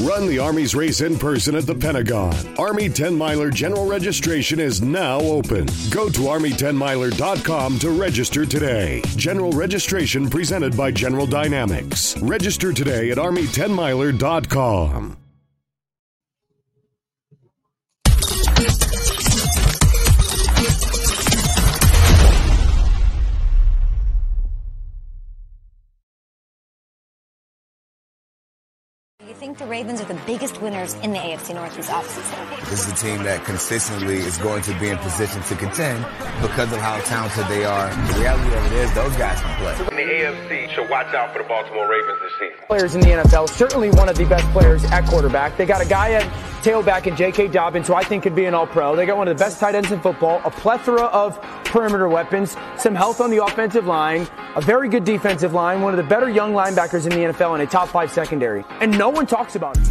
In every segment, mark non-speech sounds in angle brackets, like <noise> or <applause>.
Run the Army's race in person at the Pentagon. Army 10 Miler general registration is now open. Go to Army10miler.com to register today. General registration presented by General Dynamics. Register today at Army10miler.com. the Ravens are the biggest winners in the AFC Northeast offseason? This is a team that consistently is going to be in position to contend because of how talented they are. The reality of it is those guys can play. In the AFC should watch out for the Baltimore Ravens this season. Players in the NFL, certainly one of the best players at quarterback. They got a guy at tailback in J.K. Dobbins, who I think could be an all-pro. They got one of the best tight ends in football, a plethora of perimeter weapons, some health on the offensive line, a very good defensive line, one of the better young linebackers in the NFL, and a top five secondary. And no one talks about it.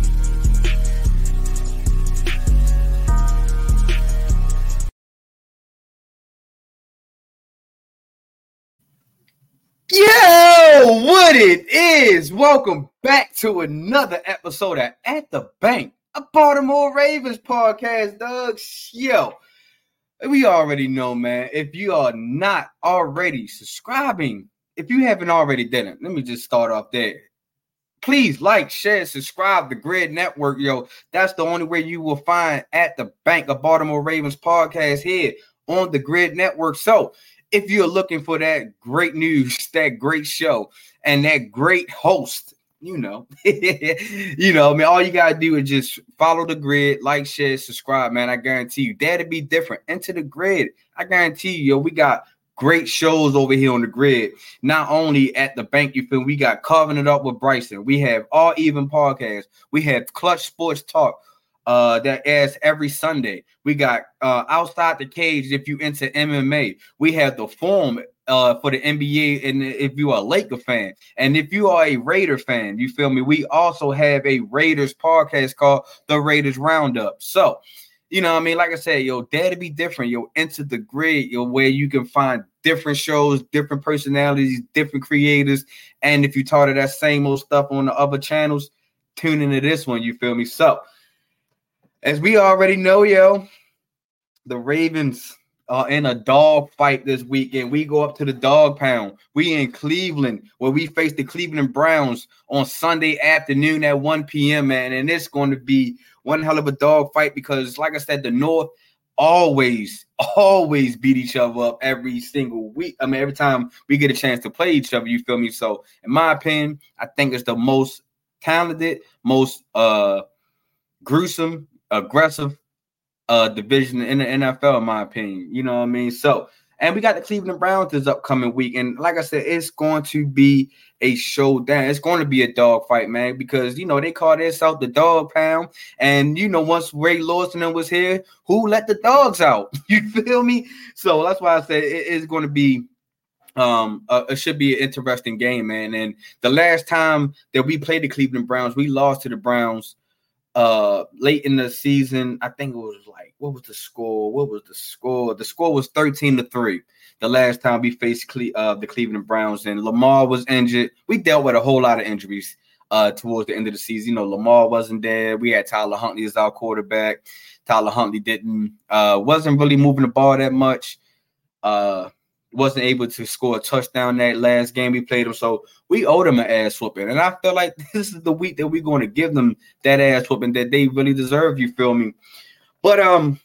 Yo, what it is? Welcome back to another episode of At the Bank, a Baltimore Ravens podcast, Doug. Yo, we already know, man. If you are not already subscribing, if you haven't already done it, let me just start off there. Please like, share, subscribe the GRYD Network, yo. That's the only way you will find At the Bank, of Baltimore Ravens podcast here on the GRYD Network. So, if you're looking for that great news, that great show, and that great host, you know, <laughs> you know, I mean, all you gotta do is just follow the GRYD, like, share, subscribe, man. I guarantee you that'll be different. Into the GRYD, I guarantee you, yo, we got great shows over here on the GRYD. Not only at the bank, you feel we got carving it up with Bryson. We have all even podcasts. We have Clutch Sports Talk uh that airs every Sunday. We got uh outside the cage if you into MMA. We have the form uh for the NBA and if you are a Laker fan and if you are a Raider fan, you feel me? We also have a Raiders podcast called The Raiders Roundup. So, you know, I mean, like I said, yo, to be different. Yo, enter the GRYD, yo, where you can find different shows, different personalities, different creators. And if you taught of that same old stuff on the other channels, tune into this one. You feel me? So, as we already know, yo, the Ravens are in a dog fight this weekend. We go up to the dog pound. We in Cleveland where we face the Cleveland Browns on Sunday afternoon at 1 p.m. Man, and it's going to be one hell of a dog fight because, like I said, the North always, <laughs> always beat each other up every single week. I mean, every time we get a chance to play each other, you feel me? So, in my opinion, I think it's the most talented, most uh gruesome, aggressive uh division in the NFL, in my opinion. You know what I mean? So, and we got the Cleveland Browns this upcoming week. And like I said, it's going to be a showdown. It's going to be a dog fight, man, because you know they call this out the dog pound. And you know, once Ray Lawson was here, who let the dogs out? <laughs> You feel me? So that's why I said it is going to be um uh, it should be an interesting game man and the last time that we played the cleveland browns we lost to the browns uh late in the season i think it was like what was the score? What was the score? The score was 13 to 3 the last time we faced Cle- uh, the cleveland browns and lamar was injured. We dealt with a whole lot of injuries uh towards the end of the season. You know lamar wasn't there. We had tyler huntley as our quarterback. Tyler huntley didn't uh wasn't really moving the ball that much. Uh wasn't able to score a touchdown that last game we played them. So we owed them an ass whooping. And I feel like <laughs> this is the week that we're going to give them that ass whooping that they really deserve, you feel me? But um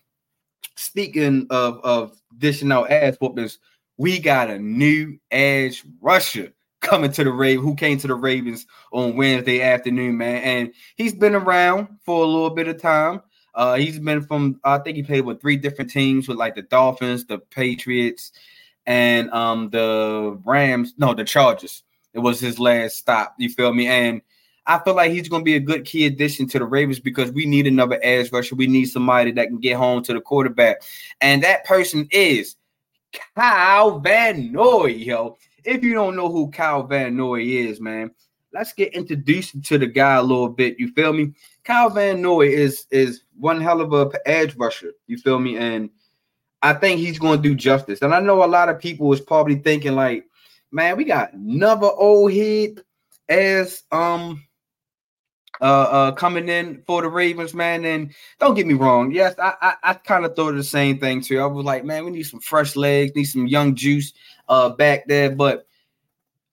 speaking of of dishing out ass whoopings, we got a new edge rusher coming to the Ravens, who came to the Ravens on Wednesday afternoon, man. And he's been around for a little bit of time. Uh, he's been from I think he played with three different teams with like the Dolphins, the Patriots, and um the Rams, no, the Chargers. It was his last stop. You feel me? And I feel like he's going to be a good key addition to the Ravens because we need another edge rusher. We need somebody that can get home to the quarterback, and that person is Kyle Van Noy. Yo, if you don't know who Kyle Van Noy is, man, let's get introduced to the guy a little bit. You feel me? Kyle Van Noy is is one hell of a edge rusher. You feel me? And I think he's going to do justice. And I know a lot of people is probably thinking like, man, we got another old head as um uh, uh, coming in for the Ravens, man. And don't get me wrong, yes, I I, I kind of thought of the same thing too. I was like, man, we need some fresh legs, need some young juice uh back there. But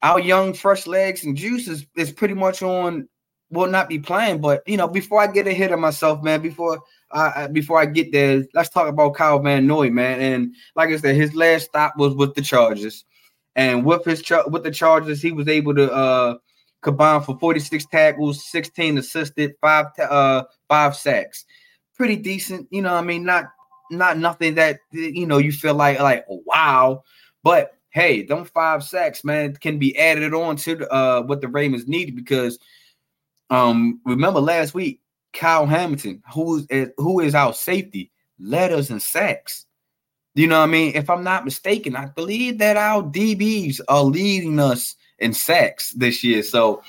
our young fresh legs and juice is, is pretty much on will not be playing. But you know, before I get ahead of myself, man, before I before I get there, let's talk about Kyle Van Noy, man. And like I said, his last stop was with the Chargers, and with his with the Chargers, he was able to uh combine for 46 tackles, 16 assisted, five uh five sacks. Pretty decent, you know. I mean, not not nothing that you know you feel like like wow, but hey, them five sacks, man, can be added on to uh what the Ravens needed because um remember last week Kyle Hamilton, who is who is our safety, led us in sacks. You know what I mean? If I'm not mistaken, I believe that our DBs are leading us in sacks this year. So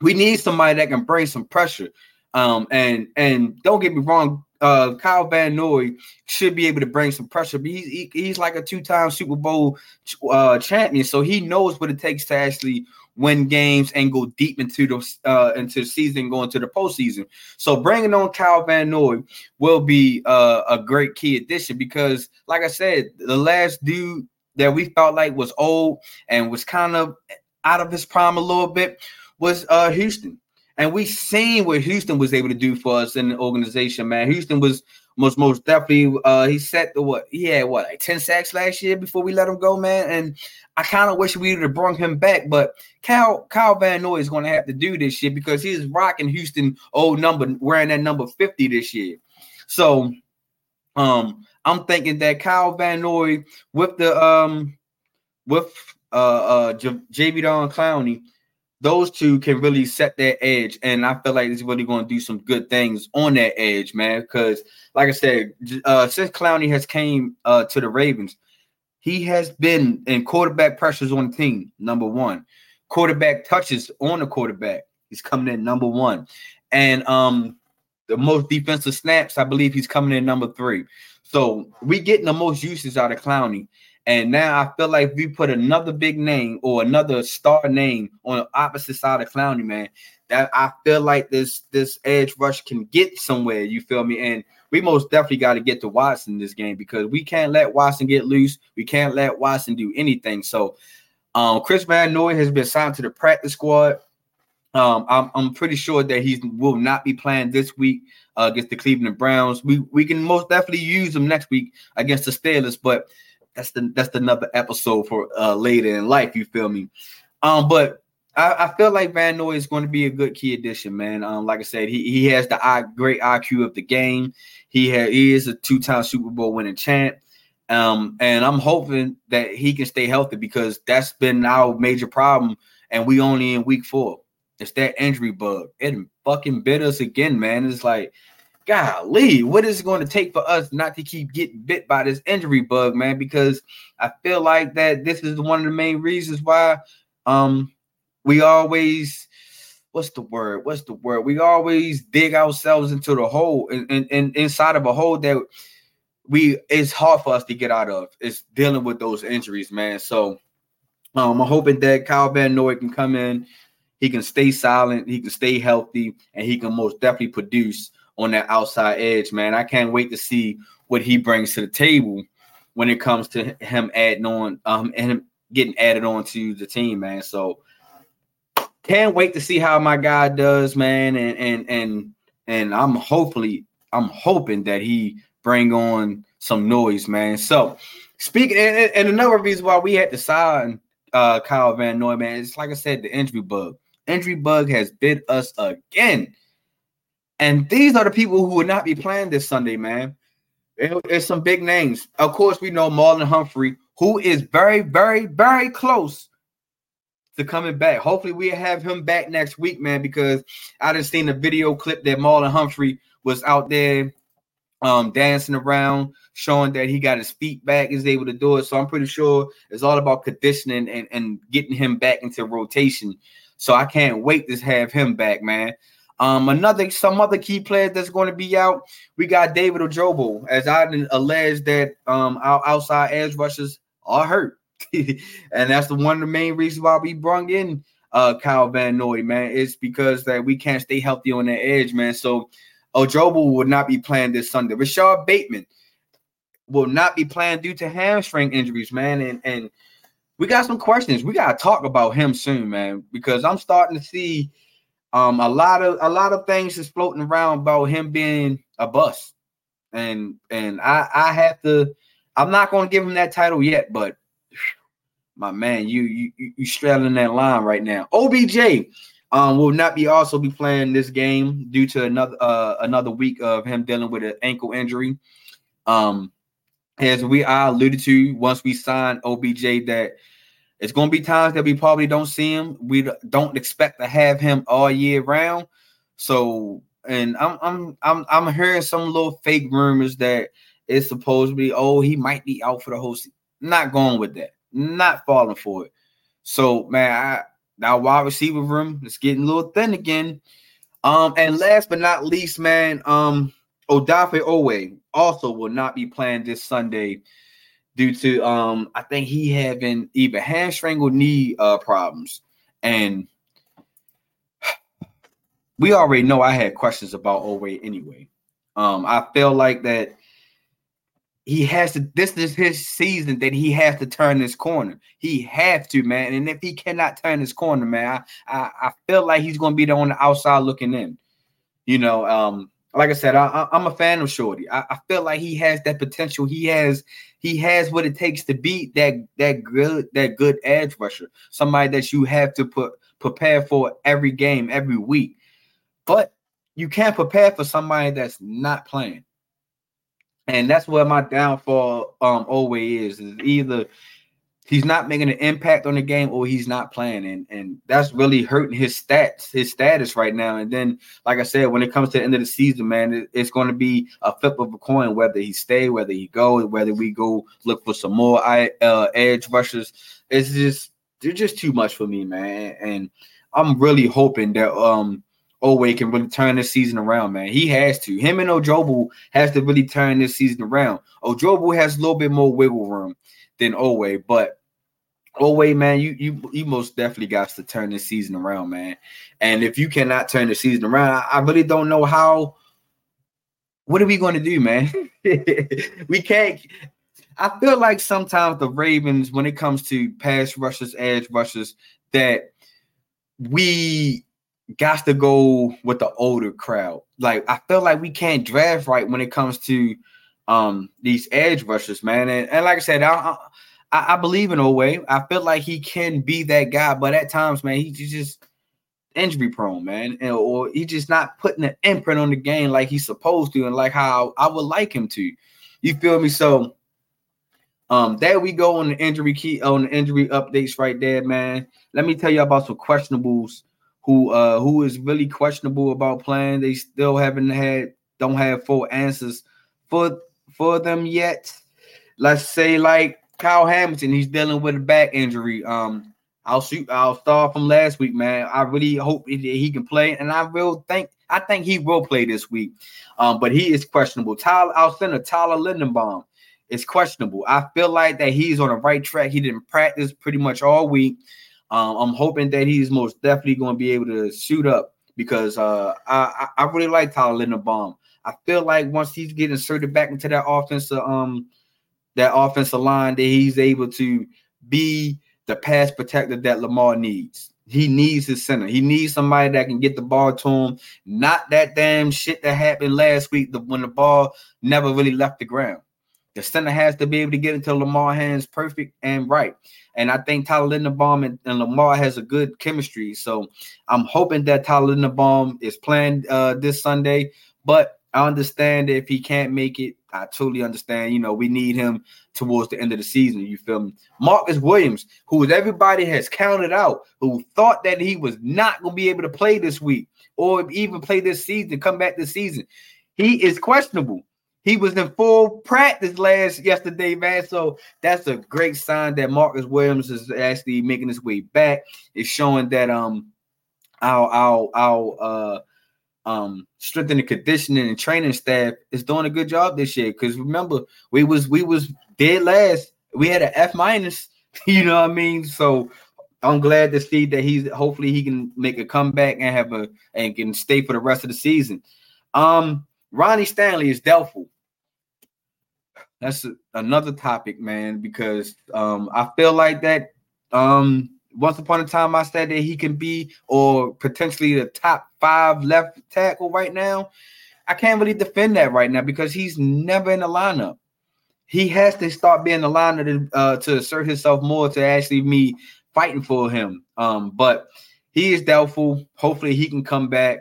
we need somebody that can bring some pressure. Um, and and don't get me wrong, uh, Kyle Van Noy should be able to bring some pressure. But he's he, he's like a two-time Super Bowl uh, champion, so he knows what it takes to actually win games and go deep into the uh, into the season, go into the postseason. So bringing on Kyle Van Noy will be uh, a great key addition because, like I said, the last dude that we felt like was old and was kind of out of his prime a little bit was uh, Houston. And we seen what Houston was able to do for us in the organization, man. Houston was most most definitely uh he set the what he had what like 10 sacks last year before we let him go, man. And I kind of wish we would have brought him back, but Kyle Kyle Van Noy is going to have to do this shit because he's rocking Houston old number, wearing that number 50 this year. So um I'm thinking that Kyle Van Noy with the um with uh uh J- Jadeveon Clowney those two can really set their edge, and I feel like it's really going to do some good things on that edge, man. Because, like I said, uh, since Clowney has came uh, to the Ravens, he has been in quarterback pressures on the team. Number one, quarterback touches on the quarterback. He's coming in number one, and um, the most defensive snaps, I believe he's coming in number three. So we getting the most uses out of Clowney. And now I feel like we put another big name or another star name on the opposite side of Clowney, man, that I feel like this this edge rush can get somewhere. You feel me? And we most definitely got to get to Watson this game because we can't let Watson get loose. We can't let Watson do anything. So, um, Chris Van Noy has been signed to the practice squad. Um, I'm, I'm pretty sure that he will not be playing this week uh, against the Cleveland Browns. We we can most definitely use him next week against the Steelers, but that's the that's another episode for uh later in life. You feel me? Um, but I, I feel like Van Noy is going to be a good key addition, man. Um, like I said, he he has the eye, great IQ of the game. He had he is a two time Super Bowl winning champ. Um, and I'm hoping that he can stay healthy because that's been our major problem, and we only in week four. It's that injury bug. It fucking bit us again, man. It's like golly, what is it going to take for us not to keep getting bit by this injury bug, man? Because I feel like that this is one of the main reasons why um we always what's the word? What's the word? We always dig ourselves into the hole and, inside of a hole that we it's hard for us to get out of. It's dealing with those injuries, man. So um, I'm hoping that Kyle Van Noy can come in, he can stay silent, he can stay healthy, and he can most definitely produce on that outside edge, man. I can't wait to see what he brings to the table when it comes to him adding on um and him getting added on to the team, man. So can't wait to see how my guy does, man. And and and and I'm hopefully I'm hoping that he bring on some noise, man. So speaking and, and another reason why we had to sign uh Kyle Van Noy, man, it's like I said, the injury bug. Injury bug has bit us again. And these are the people who will not be playing this Sunday, man. It's some big names. Of course, we know Marlon Humphrey, who is very, very, very close to coming back. Hopefully, we have him back next week, man, because I just seen a video clip that Marlon Humphrey was out there um, dancing around, showing that he got his feet back, is able to do it. So I'm pretty sure it's all about conditioning and, and getting him back into rotation. So I can't wait to have him back, man. Um, another some other key players that's going to be out. We got David Ojabo, as I alleged that um our outside edge rushers are hurt, <laughs> and that's the one of the main reasons why we brung in uh Kyle Van Noy, man. It's because that we can't stay healthy on the edge, man. So Ojabo will not be playing this Sunday. Rashod Bateman will not be playing due to hamstring injuries, man. And and we got some questions. We gotta talk about him soon, man, because I'm starting to see um a lot of a lot of things is floating around about him being a bust. And and I I have to I'm not gonna give him that title yet, but my man, you you you straddling that line right now. OBJ um, will not be also be playing this game due to another uh, another week of him dealing with an ankle injury. Um, as we I alluded to, once we signed OBJ, that it's going to be times that we probably don't see him. We don't expect to have him all year round. So, and I'm I'm I'm I'm hearing some little fake rumors that it's supposed to be, oh, he might be out for the whole season. Not going with that. Not falling for it. So, man, I now wide receiver room is getting a little thin again. Um, and last but not least, man, um, Odafe Oweh also will not be playing this Sunday due to um, I think he having even hamstring or knee uh problems. And we already know I had questions about Oweh anyway. Um, I feel like that he has to this is his season that he has to turn this corner he has to man and if he cannot turn this corner man i i, I feel like he's to be there on the outside looking in you know um like i said I, am a fan of shorty. I, I, feel like he has that potential. He has he has what it takes to beat that that good that good edge rusher. Somebody that you have to put prepare for every game every week. But you can't prepare for somebody that's not playing. And that's where my downfall um always is, is either he's not making an impact on the game or he's not playing and and that's really hurting his stats his status right now and then like i said when it comes to the end of the season man it, it's going to be a flip of a coin whether he stay whether he go whether we go look for some more uh, edge rushers it's just they're just too much for me man and i'm really hoping that um Oweh can really turn this season around, man. He has to. Him and Ojabo has to really turn this season around. Ojabo has a little bit more wiggle room than Oweh, but Oweh, man, you you you most definitely got to turn this season around, man. And if you cannot turn the season around, I, I really don't know how. What are we going to do, man? <laughs> we can't. I feel like sometimes the Ravens, when it comes to pass rushers, edge rushers, that we got to go with the older crowd. Like I feel like we can't draft right when it comes to um these edge rushers, man. And, and like I said, I, I, I believe in Oweh. I feel like he can be that guy, but at times, man, he's just injury prone, man, and, or he's just not putting an imprint on the game like he's supposed to, and like how I would like him to. You feel me? So. Um, there we go on the injury key on the injury updates right there, man. Let me tell you about some questionables who uh who is really questionable about playing. They still haven't had don't have full answers for for them yet. Let's say like Kyle Hamilton, he's dealing with a back injury. Um, I'll shoot. I'll start from last week, man. I really hope he, he can play, and I will think. I think he will play this week. Um, but he is questionable. Tyler, our center Tyler Linderbaum is questionable. I feel like that he's on the right track. He didn't practice pretty much all week. Um, I'm hoping that he's most definitely going to be able to shoot up because uh, I, I really like Tyler Linderbaum. I feel like once he's getting inserted back into that offensive um that offensive line, that he's able to be the pass protector that Lamar needs. He needs his center. He needs somebody that can get the ball to him. Not that damn shit that happened last week the, when the ball never really left the ground. The center has to be able to get into Lamar hands perfect and right. And I think Tyler Linderbaum and, and, Lamar has a good chemistry. So I'm hoping that Tyler Linderbaum is playing uh, this Sunday. But I understand if he can't make it. I totally understand. You know, we need him towards the end of the season. You feel me? Marcus Williams, who everybody has counted out, who thought that he was not going to be able to play this week or even play this season, come back this season. He is questionable. He was in full practice last yesterday, man. So that's a great sign that Marcus Williams is actually making his way back. It's showing that um our our our uh um strength and conditioning and training staff is doing a good job this year. Because remember, we was we was dead last. We had an F minus. <laughs> You know what I mean? So I'm glad to see that he's hopefully he can make a comeback and have a and can stay for the rest of the season. Um, Ronnie Stanley is doubtful. That's a, another topic, man, because um, I feel like that um, once upon a time I said that he can be or potentially the top five left tackle right now. I can't really defend that right now because he's never in the lineup. He has to start being the lineup to, uh, to assert himself more to actually me fighting for him. Um, but he is doubtful. Hopefully, he can come back.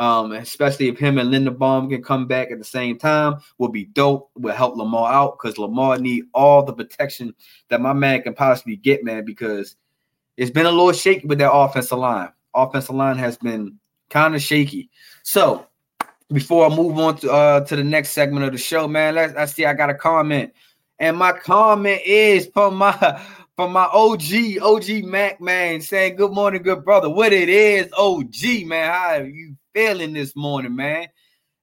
Um, especially if him and Linda Linderbaum can come back at the same time, will be dope. Will help Lamar out because Lamar need all the protection that my man can possibly get, man. Because it's been a little shaky with that offensive line. Offensive line has been kind of shaky. So before I move on to uh to the next segment of the show, man, let's I see I got a comment, and my comment is from my <laughs> from my OG OG Mac man saying good morning, good brother. What it is, OG man, how are you feeling this morning, man?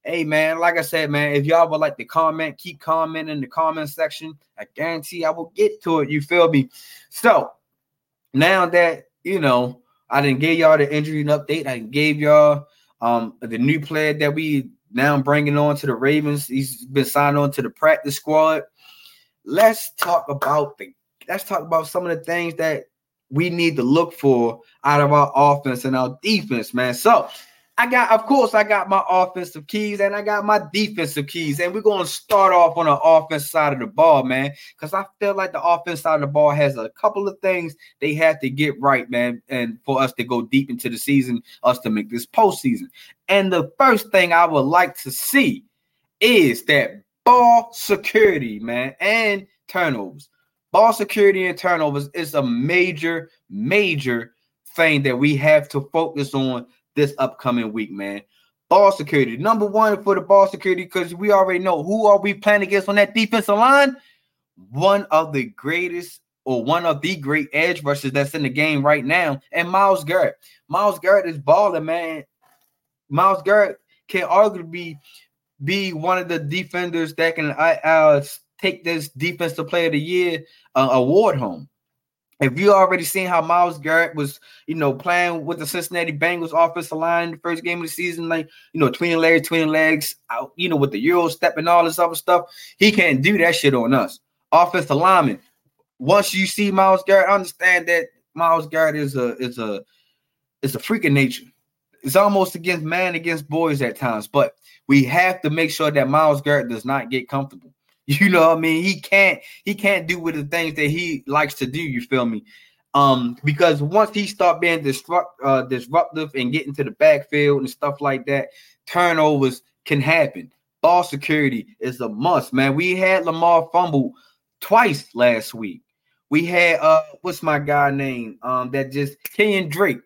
Hey man, like I said, man, if y'all would like to comment, keep commenting in the comment section. I guarantee I will get to it. You feel me? So now that you know, I didn't give y'all the injury update. I gave y'all um the new player that we now bringing on to the Ravens. He's been signed on to the practice squad. Let's talk about the let's talk about some of the things that we need to look for out of our offense and our defense, man. So I got, of course, I got my offensive keys and I got my defensive keys. And we're going to start off on the offense side of the ball, man, because I feel like the offense side of the ball has a couple of things they have to get right, man, and for us to go deep into the season, us to make this postseason. And the first thing I would like to see is that ball security, man, and turnovers. Ball security and turnovers is a major, major thing that we have to focus on this upcoming week, man. Ball security, number one for the ball security, because we already know who are we playing against on that defensive line. One of the greatest or one of the great edge rushers that's in the game right now, and Myles Garrett. Myles Garrett is balling, man. Myles Garrett can arguably be one of the defenders that can uh, uh, take this defensive player of the year uh, award home if you already seen how Myles Garrett was, you know, playing with the Cincinnati Bengals offensive line the first game of the season, like you know, tweening legs, tweening legs, out, you know, with the Euro step and all this other stuff, he can't do that shit on us. Offensive lineman. Once you see Myles Garrett, understand that Myles Garrett is a is a is a freak of nature. It's almost against man against boys at times, but we have to make sure that Myles Garrett does not get comfortable. <laughs> You know what I mean? He can't he can't do with the things that he likes to do, you feel me? Um, because once he start being disrupt uh disruptive and getting to the backfield and stuff like that, turnovers can happen. Ball security is a must, man. We had Lamar fumble twice last week. We had uh what's my guy name? Um, that just Kenyan Drake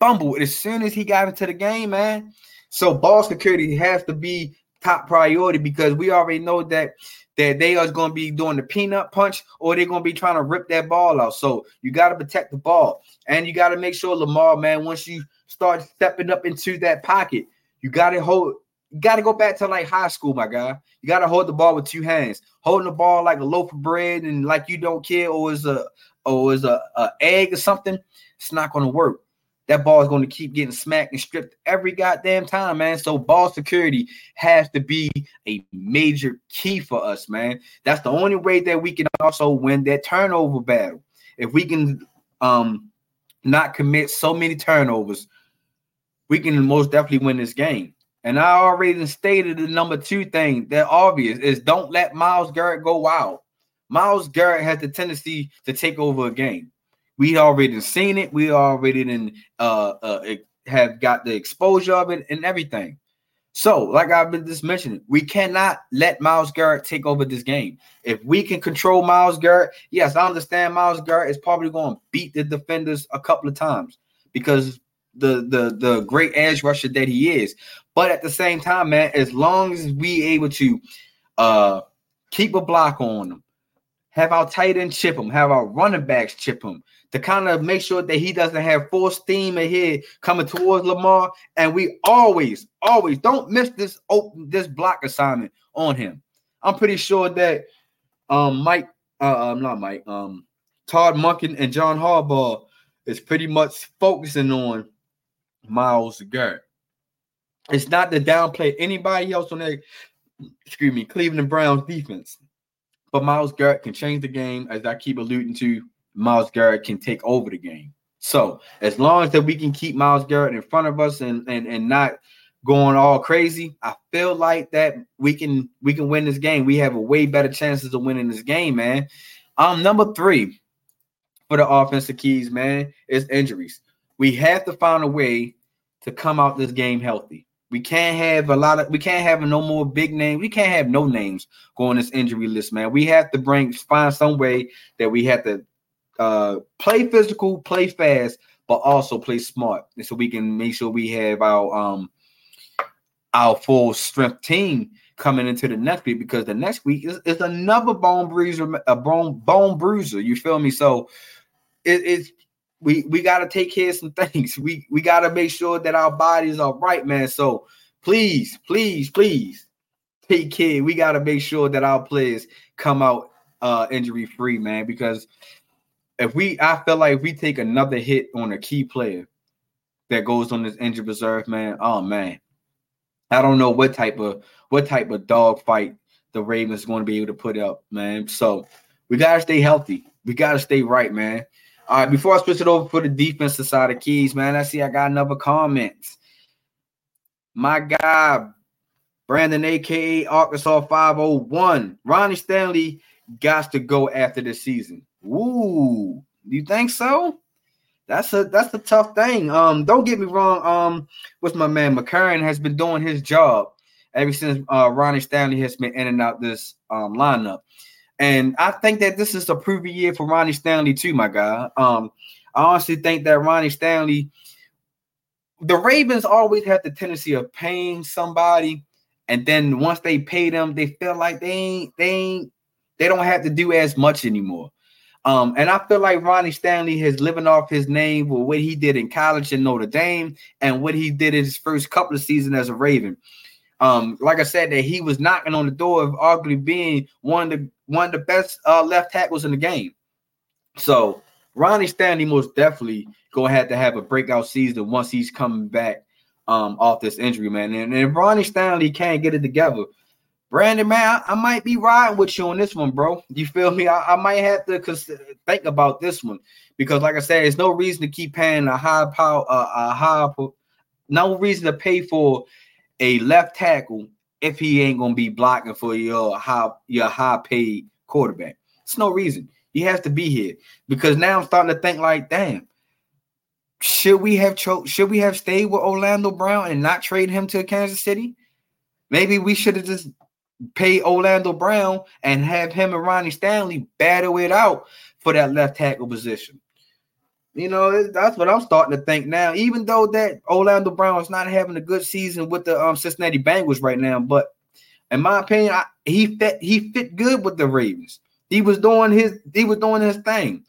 fumbled as soon as he got into the game, man. So ball security has to be top priority because we already know that that they are going to be doing the peanut punch or they're going to be trying to rip that ball out. So you got to protect the ball and you got to make sure Lamar, man, once you start stepping up into that pocket, you got to hold. You got to go back to like high school, my guy. You got to hold the ball with two hands, holding the ball like a loaf of bread and like you don't care, or is a or is a, a egg or something. It's not going to work that ball is going to keep getting smacked and stripped every goddamn time, man. So ball security has to be a major key for us, man. That's the only way that we can also win that turnover battle. If we can um not commit so many turnovers, we can most definitely win this game. And I already stated the number two thing that obvious is don't let Myles Garrett go wild. Myles Garrett has the tendency to take over a game. We already seen it. We already uh, uh, have got the exposure of it and everything. So, like I've been just mentioning, we cannot let Myles Garrett take over this game. If we can control Myles Garrett, yes, I understand Myles Garrett is probably going to beat the defenders a couple of times because the the the great edge rusher that he is. But at the same time, man, as long as we able to uh keep a block on them, have our tight end chip him, have our running backs chip him, to kind of make sure that he doesn't have full steam ahead coming towards Lamar. And we always, always don't miss this open this block assignment on him. I'm pretty sure that um Mike, uh, um, not Mike, um, Todd Monken and John Harbaugh is pretty much focusing on Myles Garrett. It's not to downplay anybody else on that, excuse me, Cleveland Browns defense. But Myles Garrett can change the game, as I keep alluding to. Myles Garrett can take over the game. So as long as that we can keep Myles Garrett in front of us and and and not going all crazy, I feel like that we can we can win this game. We have a way better chances of winning this game, man. Um, number three for the offensive keys, man, is injuries. We have to find a way to come out this game healthy. We can't have a lot of we can't have no more big names. We can't have no names going this injury list, man. We have to bring find some way that we have to uh play physical, play fast, but also play smart. So we can make sure we have our um our full strength team coming into the next week because the next week is, is another bone bruiser, a bone bone bruiser. You feel me? So it, it's we we got to take care of some <laughs> things. We we got to make sure that our bodies are right, man. So please, please, please take care. We got to make sure that our players come out uh injury free, man. Because if we, I feel like if we take another hit on a key player that goes on this injured reserve, man. Oh man, I don't know what type of what type of dog fight the Ravens going to be able to put up, man. So we gotta stay healthy. We gotta stay right, man. All right, before I switch it over for the defensive side of keys, man, I see I got another comment. My guy, Brandon, aka Arkansas 501. Ronnie Stanley got to go after the season. Ooh, you think so? That's a that's a tough thing. Um, don't get me wrong. Um, with my man Mekari has been doing his job ever since uh Ronnie Stanley has been in and out this um lineup. And I think that this is a proven year for Ronnie Stanley too, my guy. Um, I honestly think that Ronnie Stanley, the Ravens always have the tendency of paying somebody, and then once they pay them, they feel like they ain't they ain't they don't have to do as much anymore. Um, and I feel like Ronnie Stanley has living off his name with what he did in college in Notre Dame and what he did in his first couple of seasons as a Raven. Um, like I said, that he was knocking on the door of arguably being one of the one of the best uh, left tackles in the game. So Ronnie Stanley most definitely gonna have to have a breakout season once he's coming back um, off this injury, man. And, and if Ronnie Stanley can't get it together, Brandon, man, I, I, might be riding with you on this one, bro. You feel me? I, I might have to consider, think about this one because, like I said, there's no reason to keep paying a high power, uh, a high, no reason to pay for a left tackle if he ain't gonna be blocking for your high your high paid quarterback. It's no reason. He has to be here because now I'm starting to think like, damn, should we have cho- should we have stayed with Orlando Brown and not trade him to Kansas City? Maybe we should have just paid Orlando Brown and have him and Ronnie Stanley battle it out for that left tackle position. You know, that's what I'm starting to think now. Even though that Orlando Brown is not having a good season with the um, Cincinnati Bengals right now, but in my opinion, I, he fit he fit good with the Ravens. He was doing his he was doing his thing.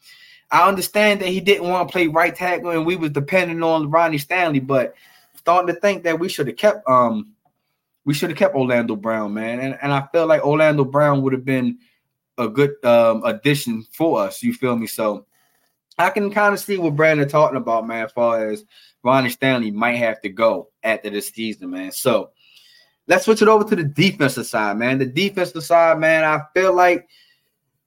I understand that he didn't want to play right tackle and we was depending on Ronnie Stanley, but starting to think that we should have kept um we should have kept Orlando Brown, man. And and I felt like Orlando Brown would have been a good um addition for us. You feel me? So I can kind of see what Brandon talking about, man, as far as Ronnie Stanley might have to go after this season, man. So let's switch it over to the defensive side, man. The defensive side, man, I feel like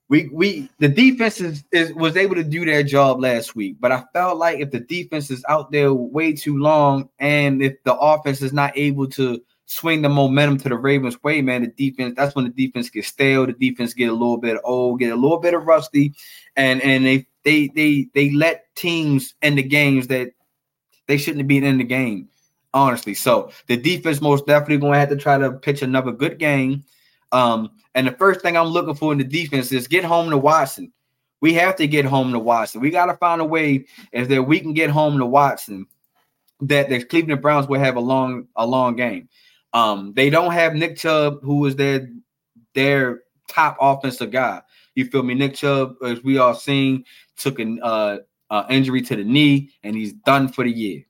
we we the defense is, is was able to do their job last week, but I felt like if the defense is out there way too long and if the offense is not able to swing the momentum to the Ravens' way, man, the defense that's when the defense gets stale, the defense get a little bit old, get a little bit of rusty, and and they they they they let teams in the games that they shouldn't be in the game. Honestly, so the defense most definitely going to have to try to pitch another good game. Um, and the first thing I'm looking for in the defense is get home to Watson. We have to get home to Watson. We got to find a way if that we can get home to Watson that the Cleveland Browns will have a long a long game. Um, they don't have Nick Chubb, who is their their top offensive guy. You feel me? Nick Chubb, as we all seen, took an uh, uh, injury to the knee, and he's done for the year.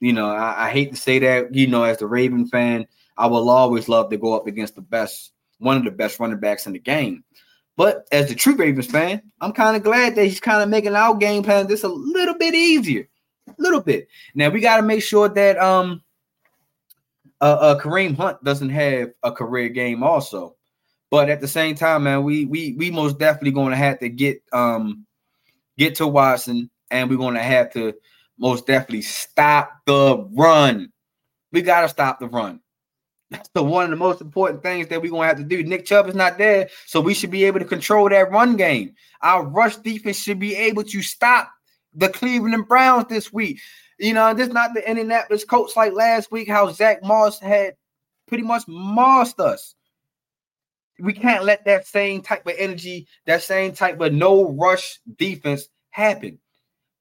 You know, I, I, hate to say that. You know, as the Raven fan, I will always love to go up against the best, one of the best running backs in the game. But as the true Ravens fan, I'm kind of glad that he's kind of making our game plan just a little bit easier. A little bit. Now we got to make sure that um uh, uh Kareem Hunt doesn't have a career game also. But at the same time, man, we we we most definitely going to have to get um get to Watson, and we're going to have to most definitely stop the run. We got to stop the run. That's the one of the most important things that we're gonna have to do. Nick Chubb is not there, so we should be able to control that run game. Our rush defense should be able to stop the Cleveland Browns this week. You know, this not the Indianapolis Colts like last week, how Zach Moss had pretty much mossed us. We can't let that same type of energy, that same type of no rush defense happen.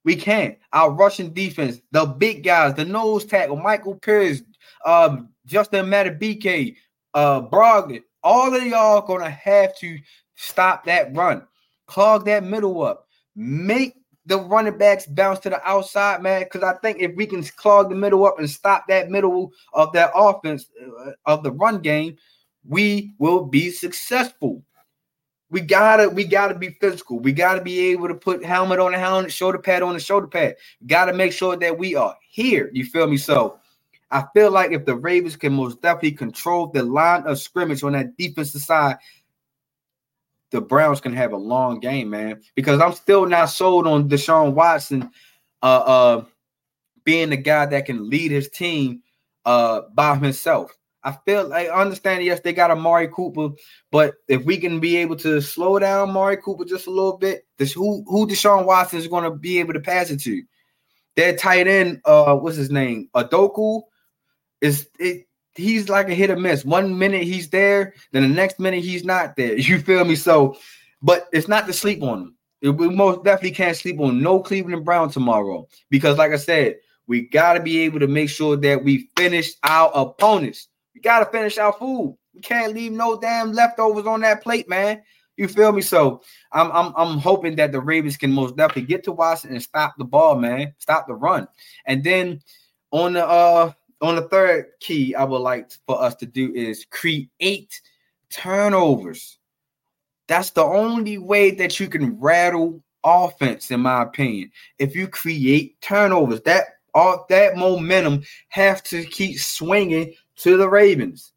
We can't. Our rushing defense, the big guys, the nose tackle, Michael Pierce, um, Justin Madubuike, uh, Brogdon, all of y'all gonna have to stop that run, clog that middle up, make the running backs bounce to the outside, man. Because I think if we can clog the middle up and stop that middle of that offense uh, of the run game, we will be successful. We gotta, we gotta be physical. We gotta be able to put helmet on the helmet, shoulder pad on the shoulder pad. gotta make sure that we are here. You feel me? So I feel like if the Ravens can most definitely control the line of scrimmage on that defensive side, the Browns can have a long game, man. Because I'm still not sold on Deshaun Watson uh uh being the guy that can lead his team uh by himself. I feel like I understand, yes, they got Amari Cooper, but if we can be able to slow down Amari Cooper just a little bit, this who who Deshaun Watson is going to be able to pass it to. That tight end, uh, what's his name? Adoku is it he's like a hit or miss. One minute he's there, then the next minute he's not there. <laughs> You feel me? So, but it's not to sleep on him. We most definitely can't sleep on no Cleveland Brown tomorrow because, like I said, we got to be able to make sure that we finish our opponents. We got to finish our food. We can't leave no damn leftovers on that plate, man. You feel me? So I'm I'm I'm hoping that the Ravens can most definitely get to Washington and stop the ball, man. Stop the run. And then on the uh on the third key I would like for us to do is create turnovers. That's the only way that you can rattle offense, in my opinion. If you create turnovers, that all that momentum have to keep swinging to the Ravens.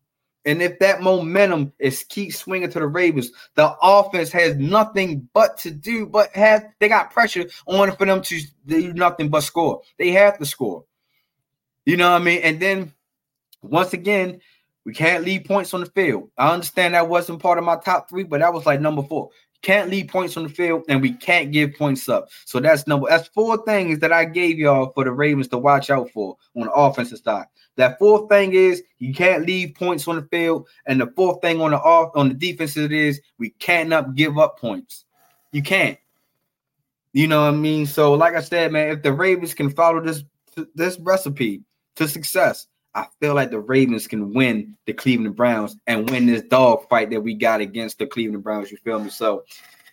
And if that momentum is keep swinging to the Ravens, the offense has nothing but to do, but have they got pressure on for them to do nothing but score. They have to score. You know what I mean? And then once again, we can't leave points on the field. I understand that wasn't part of my top three, but that was like number four. Can't leave points on the field, and we can't give points up. So that's number that's four things that I gave y'all for the Ravens to watch out for on the offensive side. That fourth thing is you can't leave points on the field, and the fourth thing on the off on the defensive is we cannot give up points. You can't. You know what I mean? So, like I said, man, if the Ravens can follow this this recipe, to success. I feel like the Ravens can win the Cleveland Browns and win this dog fight that we got against the Cleveland Browns. You feel me? So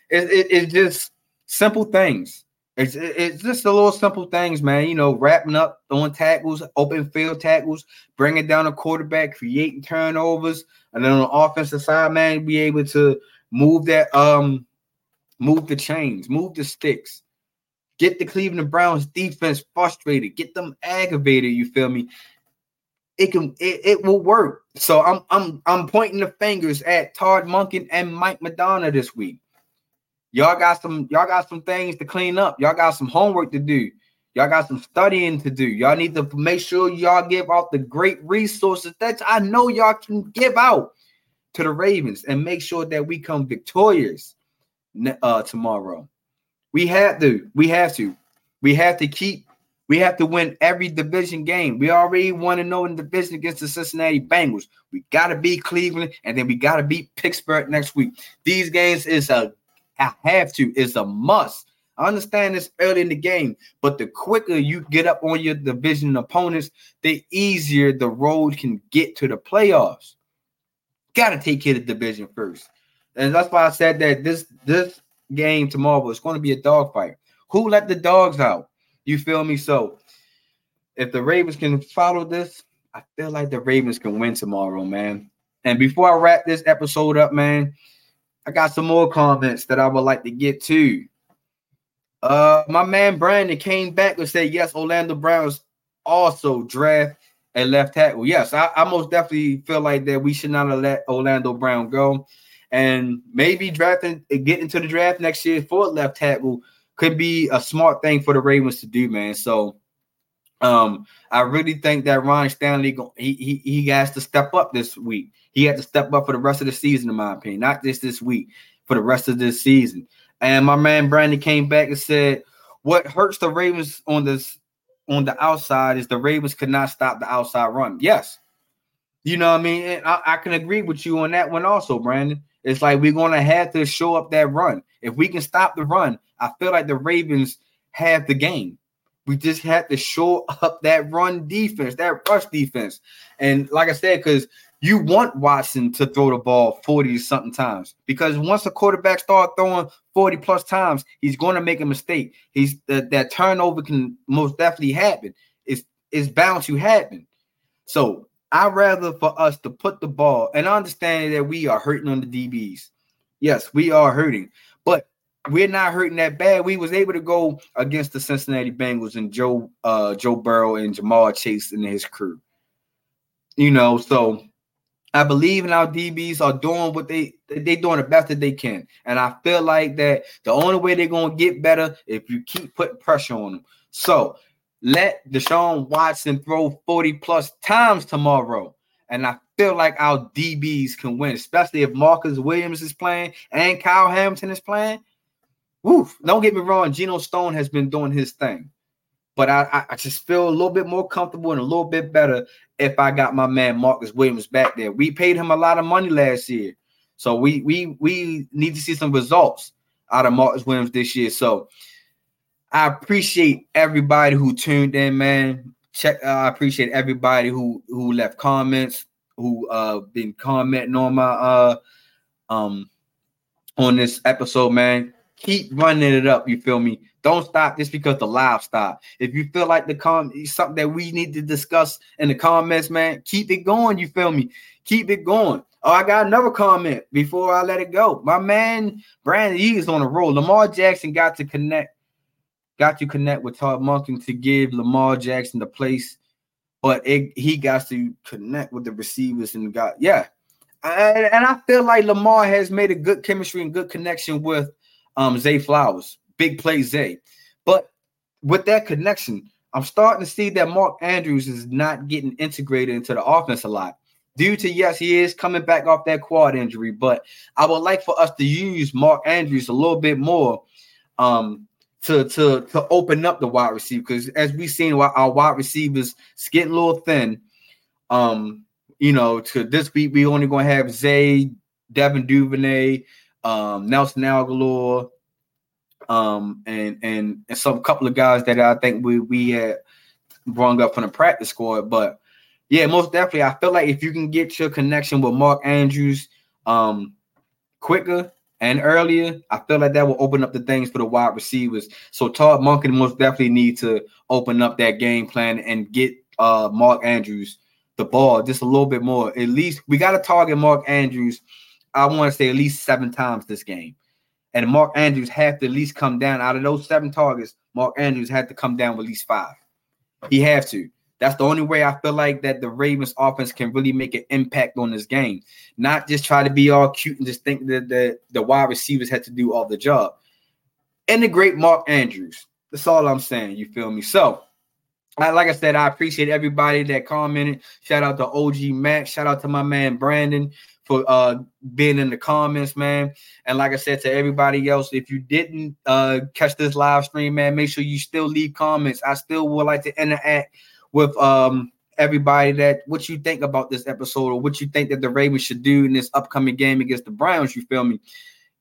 it, it, it's just simple things. It's it's just the little simple things, man. You know, wrapping up, throwing tackles, open field tackles, bringing down a quarterback, creating turnovers, and then on the offensive side, man, be able to move that um move the chains, move the sticks, Get the Cleveland Browns defense frustrated. Get them aggravated. You feel me? It can it, it will work. So I'm I'm I'm pointing the fingers at Todd Monken and Mike Macdonald this week. Y'all got some y'all got some things to clean up. Y'all got some homework to do. Y'all got some studying to do. Y'all need to make sure y'all give out the great resources that I know y'all can give out to the Ravens and make sure that we come victorious uh, tomorrow. We have to. We have to. We have to keep. We have to win every division game. We already want to know in the division against the Cincinnati Bengals. We got to beat Cleveland, and then we got to beat Pittsburgh next week. These games is a I have to. It's a must. I understand this early in the game, but the quicker you get up on your division opponents, the easier the road can get to the playoffs. Got to take care of the division first, and that's why I said that this this game tomorrow. It's going to be a dogfight. Who let the dogs out? You feel me? So if the Ravens can follow this, I feel like the Ravens can win tomorrow, man. And before I wrap this episode up, man, I got some more comments that I would like to get to. Uh, my man Brandon came back and said, yes, Orlando Browns also draft a left tackle. Yes, I, I most definitely feel like that we should not have let Orlando Brown go. And maybe drafting getting into the draft next year for left tackle could be a smart thing for the Ravens to do, man. So um, I really think that Ron Stanley he, he he has to step up this week. He had to step up for the rest of the season, in my opinion, not just this week, for the rest of this season. And my man Brandon came back and said, "What hurts the Ravens on this on the outside is the Ravens could not stop the outside run." Yes, you know what I mean. And I, I can agree with you on that one also, Brandon. It's like we're gonna have to show up that run. If we can stop the run, I feel like the Ravens have the game. We just have to show up that run defense, that rush defense. And like I said, because you want Watson to throw the ball 40 something times because once a quarterback start throwing 40 plus times, he's going to make a mistake. He's that, that turnover can most definitely happen. It's it's bound to happen. So I'd rather for us to put the ball and understand that we are hurting on the DBs. Yes, we are hurting, but we're not hurting that bad. We was able to go against the Cincinnati Bengals and Joe uh Joe Burrow and Ja'Marr Chase and his crew. You know, so I believe in our DBs are doing what they they doing the best that they can, and I feel like that the only way they're gonna get better if you keep putting pressure on them. So let Deshaun Watson throw 40 plus times tomorrow. And I feel like our DBs can win, especially if Marcus Williams is playing and Kyle Hamilton is playing. Woof. Don't get me wrong, Geno Stone has been doing his thing. But I, I just feel a little bit more comfortable and a little bit better if I got my man Marcus Williams back there. We paid him a lot of money last year. So we we we need to see some results out of Marcus Williams this year. So I appreciate everybody who tuned in, man. Check uh, I appreciate everybody who who left comments, who uh been commenting on my uh um on this episode, man keep running it up. You feel me? Don't stop just because the live stop. If you feel like the com something that we need to discuss in the comments, man, keep it going. You feel me? Keep it going. Oh, I got another comment before I let it go. My man Brandon, he is on a roll. Lamar Jackson got to connect, got to connect with Todd Monken to give Lamar Jackson the place, but it, he got to connect with the receivers and got yeah. And, and I feel like Lamar has made a good chemistry and good connection with um, Zay Flowers, big play Zay. But with that connection, I'm starting to see that Mark Andrews is not getting integrated into the offense a lot. Due to yes, he is coming back off that quad injury, but I would like for us to use Mark Andrews a little bit more um, to to to open up the wide receiver because as we've seen our wide receivers getting a little thin. Um, you know, to this week we only gonna have Zay, Devin Duvernay, um, Nelson Agholor, um, and and and some couple of guys that I think we we had brought up from the practice squad. But yeah, most definitely, I feel like if you can get your connection with Mark Andrews um quicker and earlier, I feel like that will open up the things for the wide receivers. So Todd Monken most definitely need to open up that game plan and get uh Mark Andrews the ball just a little bit more. At least we got to target Mark Andrews I want to say at least seven times this game. And Mark Andrews had to at least come down out of those seven targets. Mark Andrews had to come down with at least five. He have to. That's the only way I feel like that the Ravens offense can really make an impact on this game. Not just try to be all cute and just think that the, the wide receivers had to do all the job. And the great Mark Andrews. That's all I'm saying. You feel me? So, like I said, I appreciate everybody that commented. Shout out to OG Max. Shout out to my man Brandon for uh being in the comments, man. And like I said to everybody else, if you didn't uh catch this live stream, man, make sure you still leave comments. I still would like to interact with um everybody that what you think about this episode or what you think that the Ravens should do in this upcoming game against the Browns. You feel me?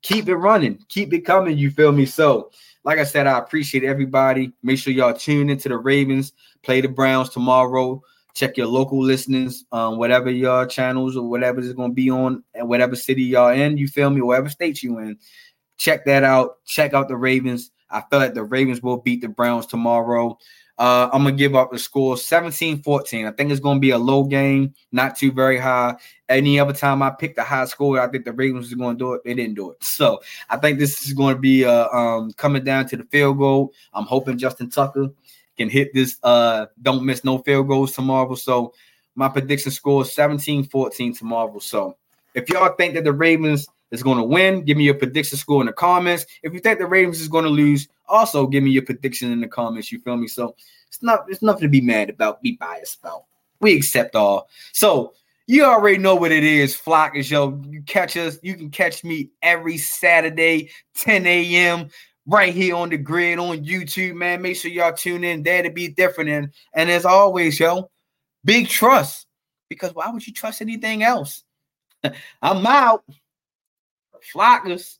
Keep it running, keep it coming. You feel me? So, like I said, I appreciate everybody. Make sure y'all tune into the Ravens, play the Browns tomorrow check your local listeners, um, whatever your channels or whatever is going to be on, and whatever city y'all in. You feel me? Whatever state you in, check that out. Check out the Ravens. I feel like the Ravens will beat the Browns tomorrow. Uh, I'm gonna give up the score 17-14. I think it's gonna be a low game, not too very high. Any other time I picked a high score, I think the Ravens was gonna do it. They didn't do it. So I think this is gonna be uh, um, coming down to the field goal. I'm hoping Justin Tucker can hit this uh, don't miss no field goals tomorrow. So my prediction score is 17-14 tomorrow. So if y'all think that the Ravens is going to win, give me your prediction score in the comments. If you think the Ravens is going to lose, also give me your prediction in the comments. You feel me? So it's not it's nothing to be mad about, be biased about. We accept all. So you already know what it is, Flock is yo. You catch us, you can catch me every Saturday, 10 a.m. right here on the GRYD on YouTube, man. Make sure y'all tune in there to be different. And, and as always, yo, big trust. Because why would you trust anything else? <laughs> I'm out. Flockers.